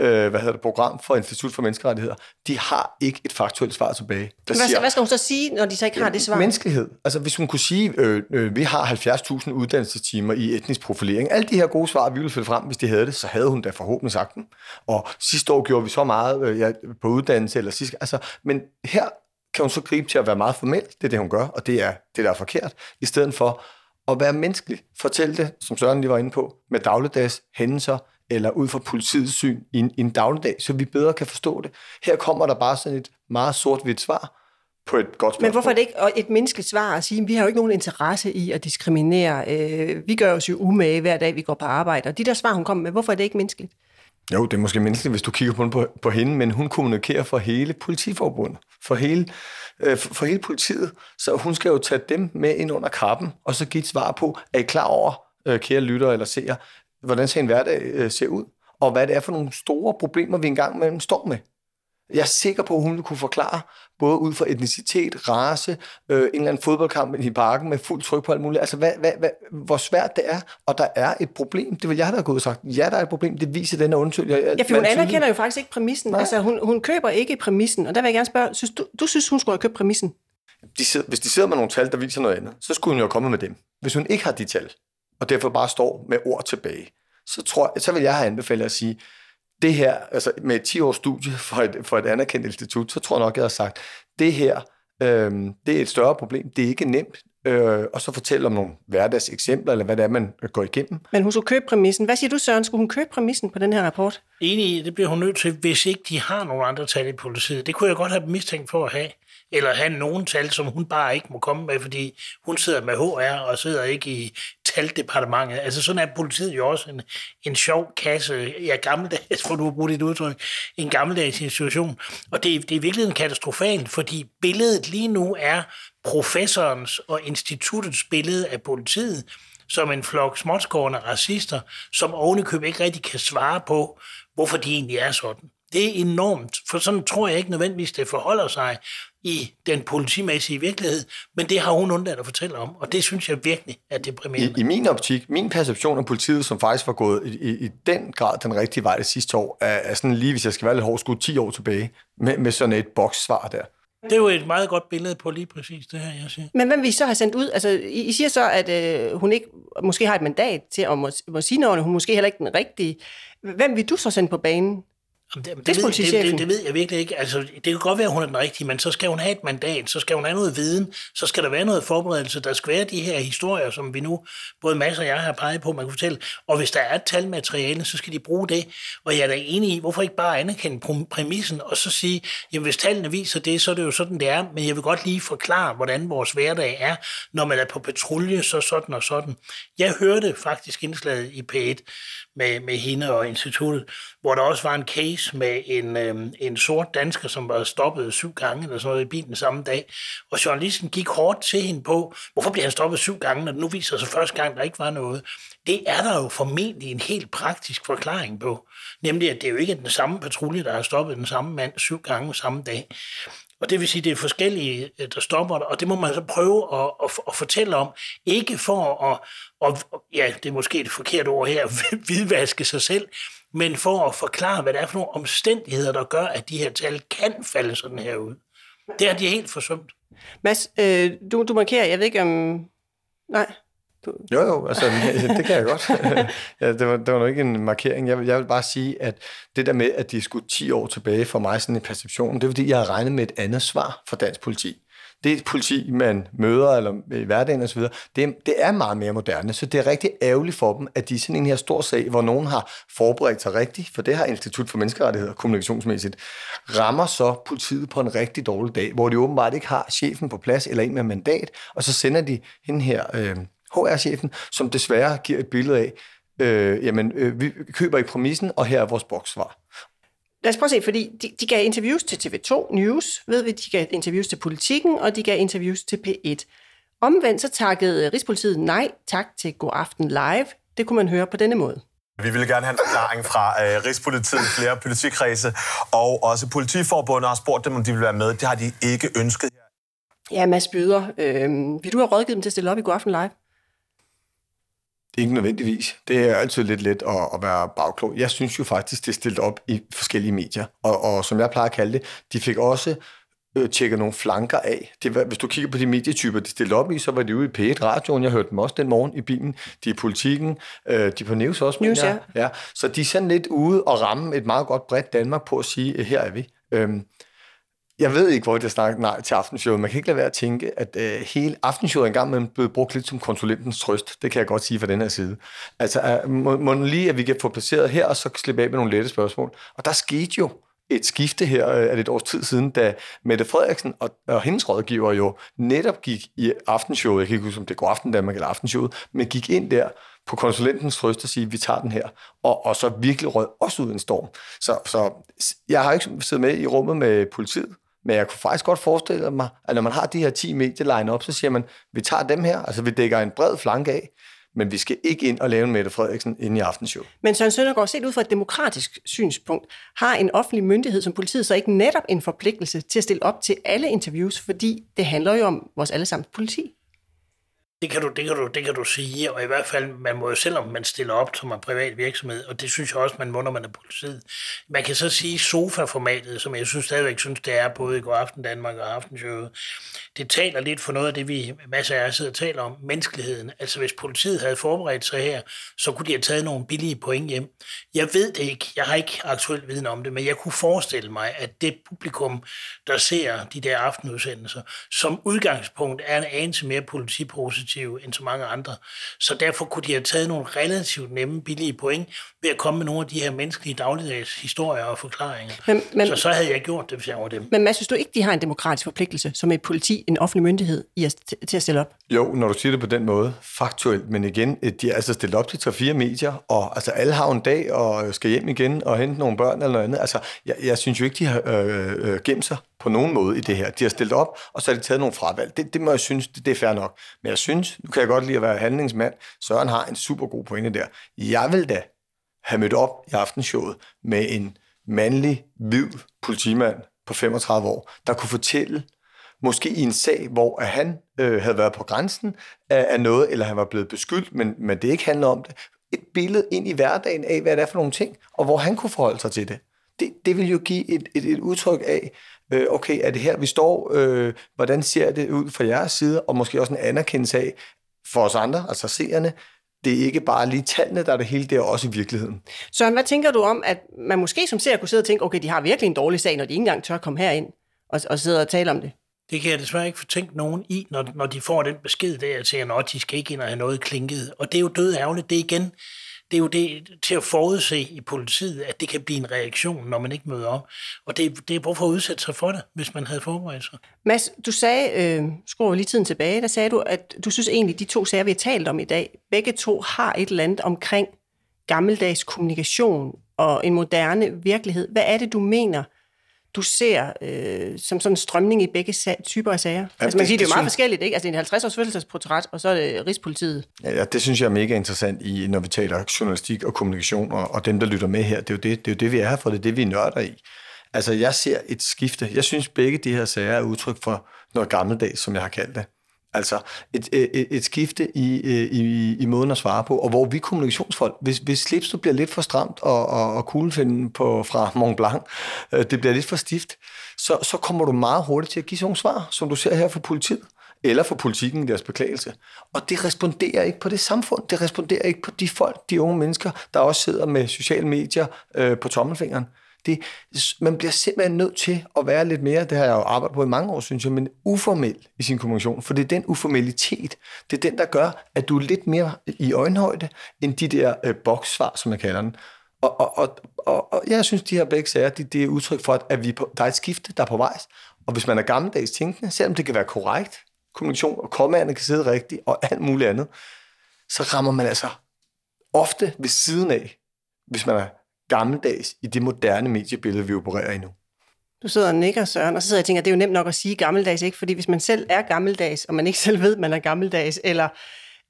øh, hvad hedder det, program for Institut for Menneskerettigheder. De har ikke et faktuelt svar tilbage. hvad, siger, hvad skal hun så sige, når de så ikke har det svar? Menneskelighed. Altså, hvis hun kunne sige, øh, øh, vi har 70.000 uddannelsestimer i etnisk profilering. Alle de her gode svar, vi ville finde frem, hvis de havde det, så havde hun da forhåbentlig sagt dem. Og sidste år gjorde vi så meget øh, ja, på uddannelse, eller sidste, altså, men her kan hun så gribe til at være meget formel, det er det, hun gør, og det er det, der er forkert, i stedet for at være menneskelig. Fortæl det, som Søren lige var inde på, med dagligdags hændelser, eller ud fra politiets syn i en, i en dagligdag, så vi bedre kan forstå det. Her kommer der bare sådan et meget sort-hvidt svar på et godt spørgsmål. Men hvorfor er det ikke et menneskeligt svar at sige, at vi har jo ikke nogen interesse i at diskriminere. Øh, vi gør os jo umage hver dag, vi går på arbejde. Og de der svar, hun kommer med, hvorfor er det ikke menneskeligt? Jo, det er måske menneskeligt, hvis du kigger på, på, på hende, men hun kommunikerer for hele politiforbundet, for hele, øh, for, for hele politiet. Så hun skal jo tage dem med ind under kappen, og så give et svar på, er I klar over, øh, kære lyttere eller seere, hvordan ser en hverdag øh, ser ud, og hvad det er for nogle store problemer, vi engang imellem står med. Jeg er sikker på, at hun kunne forklare, både ud fra etnicitet, race, øh, en eller anden fodboldkamp i parken med fuld tryk på alt muligt. Altså, hvad, hvad, hvad, hvor svært det er, og der er et problem. Det vil jeg have gået og sagt. Ja, der er et problem. Det viser den her undersøgelse. Ja, for hun anerkender jo faktisk ikke præmissen. Nej. Altså, hun, hun køber ikke præmissen. Og der vil jeg gerne spørge, synes du, du synes, hun skulle have købt præmissen? De sidder, hvis de sidder med nogle tal, der viser noget andet, så skulle hun jo komme med dem. Hvis hun ikke har de tal, og derfor bare står med ord tilbage, så, tror, så vil jeg have anbefalet at sige, det her, altså med et 10 års studie for et, for et anerkendt institut, så tror jeg nok, jeg har sagt, det her, øh, det er et større problem, det er ikke nemt, øh, og så fortælle om nogle hverdagseksempler, eller hvad det er, man går igennem. Men hun skulle købe præmissen. Hvad siger du, Søren? Skulle hun købe præmissen på den her rapport? Enig i, det bliver hun nødt til, hvis ikke de har nogle andre tal i politiet. Det kunne jeg godt have mistænkt for at have eller have nogle tal, som hun bare ikke må komme med, fordi hun sidder med HR og sidder ikke i taldepartementet. Altså sådan er politiet jo også en, en sjov kasse, ja gammeldags, [LAUGHS] for du har brugt et udtryk, en gammeldags institution. Og det, det er virkelig en katastrofalt, fordi billedet lige nu er professorens og instituttets billede af politiet, som en flok småtskårende racister, som ovenikøb ikke rigtig kan svare på, hvorfor de egentlig er sådan. Det er enormt, for sådan tror jeg ikke nødvendigvis, det forholder sig i den politimæssige virkelighed, men det har hun undladt at fortælle om, og det synes jeg virkelig er deprimerende. I, i min optik, min perception af politiet, som faktisk var gået i, i, i den grad den rigtige vej det sidste år, er, er sådan lige, hvis jeg skal være lidt hård, skudt 10 år tilbage, med, med sådan et bokssvar der. Det er jo et meget godt billede på lige præcis det her, jeg siger. Men hvem vi så har sendt ud? Altså, I, I siger så, at øh, hun ikke måske har et mandat til at må, må sige noget, hun måske heller ikke den rigtige. Hvem vil du så sende på banen? Det, det, det, ved, det, det, det ved jeg virkelig ikke. Altså, det kan godt være, at hun er den rigtige, men så skal hun have et mandat, så skal hun have noget viden, så skal der være noget forberedelse, der skal være de her historier, som vi nu, både masser og jeg har peget på, man kan fortælle. Og hvis der er et talmateriale, så skal de bruge det. Og jeg er da enig i, hvorfor ikke bare anerkende præmissen, og så sige, jamen hvis tallene viser det, så er det jo sådan, det er, men jeg vil godt lige forklare, hvordan vores hverdag er, når man er på patrulje, så sådan og sådan. Jeg hørte faktisk indslaget i P1 med, med hende og instituttet, hvor der også var en case med en, øh, en sort dansker, som var stoppet syv gange eller sådan noget i bilen samme dag. Og journalisten gik hårdt til hende på, hvorfor bliver han stoppet syv gange, når det nu viser sig første gang, der ikke var noget. Det er der jo formentlig en helt praktisk forklaring på. Nemlig, at det er jo ikke den samme patrulje, der har stoppet den samme mand syv gange samme dag. Og det vil sige, at det er forskellige, øh, der stopper og det må man så prøve at, at, at fortælle om. Ikke for at, at, ja, det er måske det forkerte ord her, [LAUGHS] hvidvaske sig selv, men for at forklare, hvad det er for nogle omstændigheder, der gør, at de her tal kan falde sådan her ud. Det er de helt forsømt. Mads, øh, du, du markerer, jeg ved ikke om... Nej. Du... Jo, jo, altså, [LAUGHS] det kan jeg godt. [LAUGHS] ja, det, var, det var nok ikke en markering. Jeg jeg vil bare sige, at det der med, at de skulle 10 år tilbage for mig, sådan en perception, det er fordi, jeg har regnet med et andet svar fra dansk politi det politi, man møder eller i hverdagen osv., det, det er meget mere moderne. Så det er rigtig ærgerligt for dem, at de sådan en her stor sag, hvor nogen har forberedt sig rigtigt, for det har Institut for Menneskerettigheder kommunikationsmæssigt, rammer så politiet på en rigtig dårlig dag, hvor de åbenbart ikke har chefen på plads eller en med mandat, og så sender de hende her, øh, HR-chefen, som desværre giver et billede af, øh, jamen, øh, vi køber ikke præmissen, og her er vores boksvar. Lad os prøve at se, fordi de, de gav interviews til TV2 News, ved vi, de gav interviews til Politikken, og de gav interviews til P1. Omvendt så takkede Rigspolitiet nej tak til God Aften Live. Det kunne man høre på denne måde. Vi ville gerne have en forklaring fra øh, Rigspolitiet, flere politikredse, og også politiforbundet har spurgt dem, om de vil være med. Det har de ikke ønsket. Ja, Mads Byder, øh, vil du have rådgivet dem til at stille op i God Aften Live? Ikke nødvendigvis. Det er altid lidt let at, at være bagklog. Jeg synes jo faktisk, det er stillet op i forskellige medier. Og, og som jeg plejer at kalde det, de fik også øh, tjekket nogle flanker af. Det var, hvis du kigger på de medietyper, de stillede op i, så var de ude i P1 radioen. Jeg hørte dem også den morgen i bilen. De er i politikken. Øh, de er på News også. News, ja. ja. Så de er sådan lidt ude og ramme et meget godt bredt Danmark på at sige, her er vi. Øhm, jeg ved ikke, hvor det snakker nej til aftenshowet. Man kan ikke lade være at tænke, at øh, hele aftenshowet engang er blevet brugt lidt som konsulentens trøst. Det kan jeg godt sige fra den her side. Altså, øh, må, må lige, at vi kan få placeret her, og så slippe af med nogle lette spørgsmål. Og der skete jo et skifte her øh, et års tid siden, da Mette Frederiksen og, og hendes rådgiver jo netop gik i aftenshowet, jeg kan ikke huske, om det går Aften Danmark eller aftenshowet, men gik ind der på konsulentens trøst og sige, vi tager den her, og, og så virkelig rød også ud en storm. Så, så jeg har ikke siddet med i rummet med politiet, men jeg kunne faktisk godt forestille mig, at når man har de her 10 medier line op, så siger man, vi tager dem her, altså vi dækker en bred flanke af, men vi skal ikke ind og lave en Mette Frederiksen ind i aftenshow. Men Søren Søndergaard, set ud fra et demokratisk synspunkt, har en offentlig myndighed som politiet så ikke netop en forpligtelse til at stille op til alle interviews, fordi det handler jo om vores allesammens politi? Det kan, du, det, kan du, det kan du sige, og i hvert fald, man må jo selvom man stiller op som en privat virksomhed, og det synes jeg også, man må, når man er politiet. Man kan så sige sofa-formatet, som jeg synes stadigvæk synes, det er både i God Aften Danmark og Aftenshowet, det taler lidt for noget af det, vi masser af jer sidder og taler om, menneskeligheden. Altså hvis politiet havde forberedt sig her, så kunne de have taget nogle billige point hjem. Jeg ved det ikke, jeg har ikke aktuel viden om det, men jeg kunne forestille mig, at det publikum, der ser de der aftenudsendelser, som udgangspunkt er en anelse mere politipositiv end så mange andre. Så derfor kunne de have taget nogle relativt nemme, billige point ved at komme med nogle af de her menneskelige dagligdags historier og forklaringer. Men, men, så så havde jeg gjort det, hvis jeg var dem. Men Mads, synes du ikke, de har en demokratisk forpligtelse som et politi en offentlig myndighed i at, til at stille op? Jo, når du siger det på den måde, faktuelt, men igen, de er altså stillet op til 3-4 medier, og altså, alle har en dag og skal hjem igen og hente nogle børn eller noget andet. Altså, jeg, jeg synes jo ikke, de har øh, øh, gemt sig på nogen måde i det her. De har stillet op, og så har de taget nogle fravalg. Det, det må jeg synes, det, det er fair nok. Men jeg synes, nu kan jeg godt lide at være handlingsmand, Søren har en super god pointe der. Jeg vil da have mødt op i aftenshowet med en mandlig, hvid politimand på 35 år, der kunne fortælle, måske i en sag, hvor at han øh, havde været på grænsen af, af noget, eller han var blevet beskyldt, men, men det ikke handler om det. Et billede ind i hverdagen af, hvad det er for nogle ting, og hvor han kunne forholde sig til det. Det, det vil jo give et, et, et udtryk af, øh, okay, er det her, vi står? Øh, hvordan ser det ud fra jeres side? Og måske også en anerkendelse af, for os andre, altså seerne, det er ikke bare lige tallene, der er det hele, det er også i virkeligheden. Søren, hvad tænker du om, at man måske som ser kunne sidde og tænke, okay, de har virkelig en dårlig sag, når de ikke engang tør komme herind og, og sidde og tale om det? Det kan jeg desværre ikke få tænkt nogen i, når, når de får den besked der, at siger, at de skal ikke ind og have noget klinket. Og det er jo død ærgerligt. Det er igen, det er jo det til at forudse i politiet, at det kan blive en reaktion, når man ikke møder op. Og det, det er brug for at udsætte sig for det, hvis man havde forberedt sig. Mads, du sagde, øh, skruer lige tiden tilbage, der sagde du, at du synes egentlig, de to sager, vi har talt om i dag, begge to har et eller andet omkring gammeldags kommunikation og en moderne virkelighed. Hvad er det, du mener, du ser øh, som sådan en strømning i begge sa- typer af sager? Ja, altså man kan sige, det er jo meget synes... forskelligt, ikke? Altså det er en 50-års fødselsportræt, og så er det Rigspolitiet. Ja, det synes jeg er mega interessant, i, når vi taler journalistik og kommunikation, og, og dem, der lytter med her. Det er, jo det, det er jo det, vi er her for, det er det, vi nørder i. Altså jeg ser et skifte. Jeg synes, begge de her sager er udtryk for noget gammeldags, som jeg har kaldt det. Altså et, et, et skifte i, øh, i, i måden at svare på, og hvor vi kommunikationsfolk, hvis, hvis slipset bliver lidt for stramt, og, og, og kuglefinden på, fra Mont Blanc, øh, det bliver lidt for stift, så, så kommer du meget hurtigt til at give sådan nogle svar, som du ser her for politiet, eller for politikken i deres beklagelse. Og det responderer ikke på det samfund, det responderer ikke på de folk, de unge mennesker, der også sidder med sociale medier øh, på tommelfingeren. Det, man bliver simpelthen nødt til at være lidt mere, det har jeg jo arbejdet på i mange år, synes jeg, men uformel i sin kommunikation. For det er den uformalitet, det er den, der gør, at du er lidt mere i øjenhøjde, end de der øh, bokssvar, som jeg kalder den. Og, og, og, og, og jeg synes, de her begge sager, det, de er udtryk for, at vi på, der er et skifte, der er på vej. Og hvis man er gammeldags tænkende, selvom det kan være korrekt kommunikation, og kommaerne kan sidde rigtigt, og alt muligt andet, så rammer man altså ofte ved siden af, hvis man er gammeldags i det moderne mediebillede, vi opererer i nu. Du sidder og nikker, Søren, og så sidder jeg og tænker, det er jo nemt nok at sige gammeldags, ikke? Fordi hvis man selv er gammeldags, og man ikke [LAUGHS] selv ved, at man er gammeldags, eller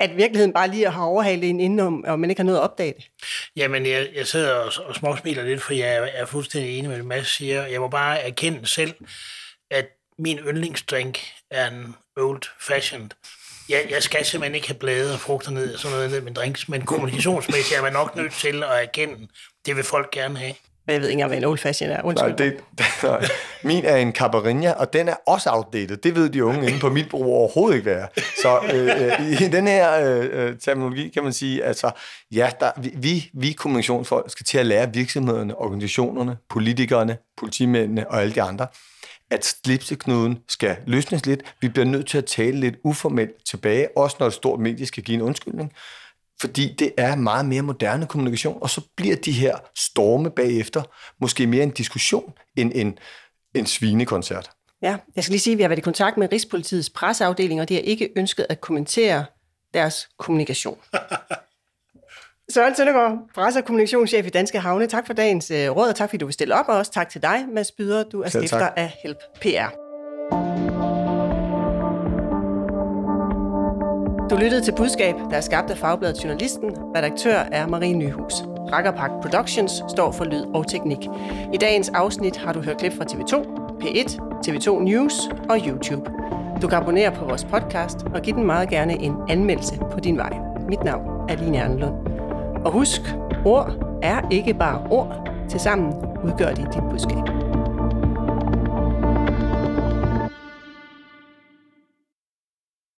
at virkeligheden bare lige har overhalet en indenom, og man ikke har noget at opdage det. Jamen, jeg, jeg sidder og, og småsmiler lidt, for jeg er, er fuldstændig enig med det, Mads siger. Jeg må bare erkende selv, at min yndlingsdrink er en old fashioned. Jeg, jeg skal simpelthen ikke have blade og frugter ned og sådan noget ned med drinks, men kommunikationsmæssigt er man nok nødt til at erkende, det vil folk gerne have. Men jeg ved ikke engang, hvad en old fashion er. Nej, det, [LAUGHS] nej. Min er en Cabarinha, og den er også outdated. Det ved de unge inde på mit brug overhovedet ikke, være. Så øh, i den her øh, terminologi kan man sige, altså, ja, der, vi, vi kommunikationsfolk skal til at lære virksomhederne, organisationerne, politikerne, politimændene og alle de andre, at slipseknuden skal løsnes lidt. Vi bliver nødt til at tale lidt uformelt tilbage, også når et stort medie skal give en undskyldning fordi det er meget mere moderne kommunikation, og så bliver de her storme bagefter måske mere en diskussion end en, en svinekoncert. Ja, jeg skal lige sige, at vi har været i kontakt med Rigspolitiets presseafdeling, og de har ikke ønsket at kommentere deres kommunikation. [LAUGHS] Søren Søndergaard, presse- og kommunikationschef i Danske Havne. Tak for dagens uh, råd, og tak fordi du vil stille op, og også tak til dig, Mads Byder. Du er stifter af Help PR. Du lyttede til Budskab, der er skabt af Fagbladet Journalisten. Redaktør er Marie Nyhus. Rakkerpark Productions står for lyd og teknik. I dagens afsnit har du hørt klip fra TV2, P1, TV2 News og YouTube. Du kan abonnere på vores podcast og give den meget gerne en anmeldelse på din vej. Mit navn er Line Erlund. Og husk, ord er ikke bare ord. Tilsammen udgør de dit budskab.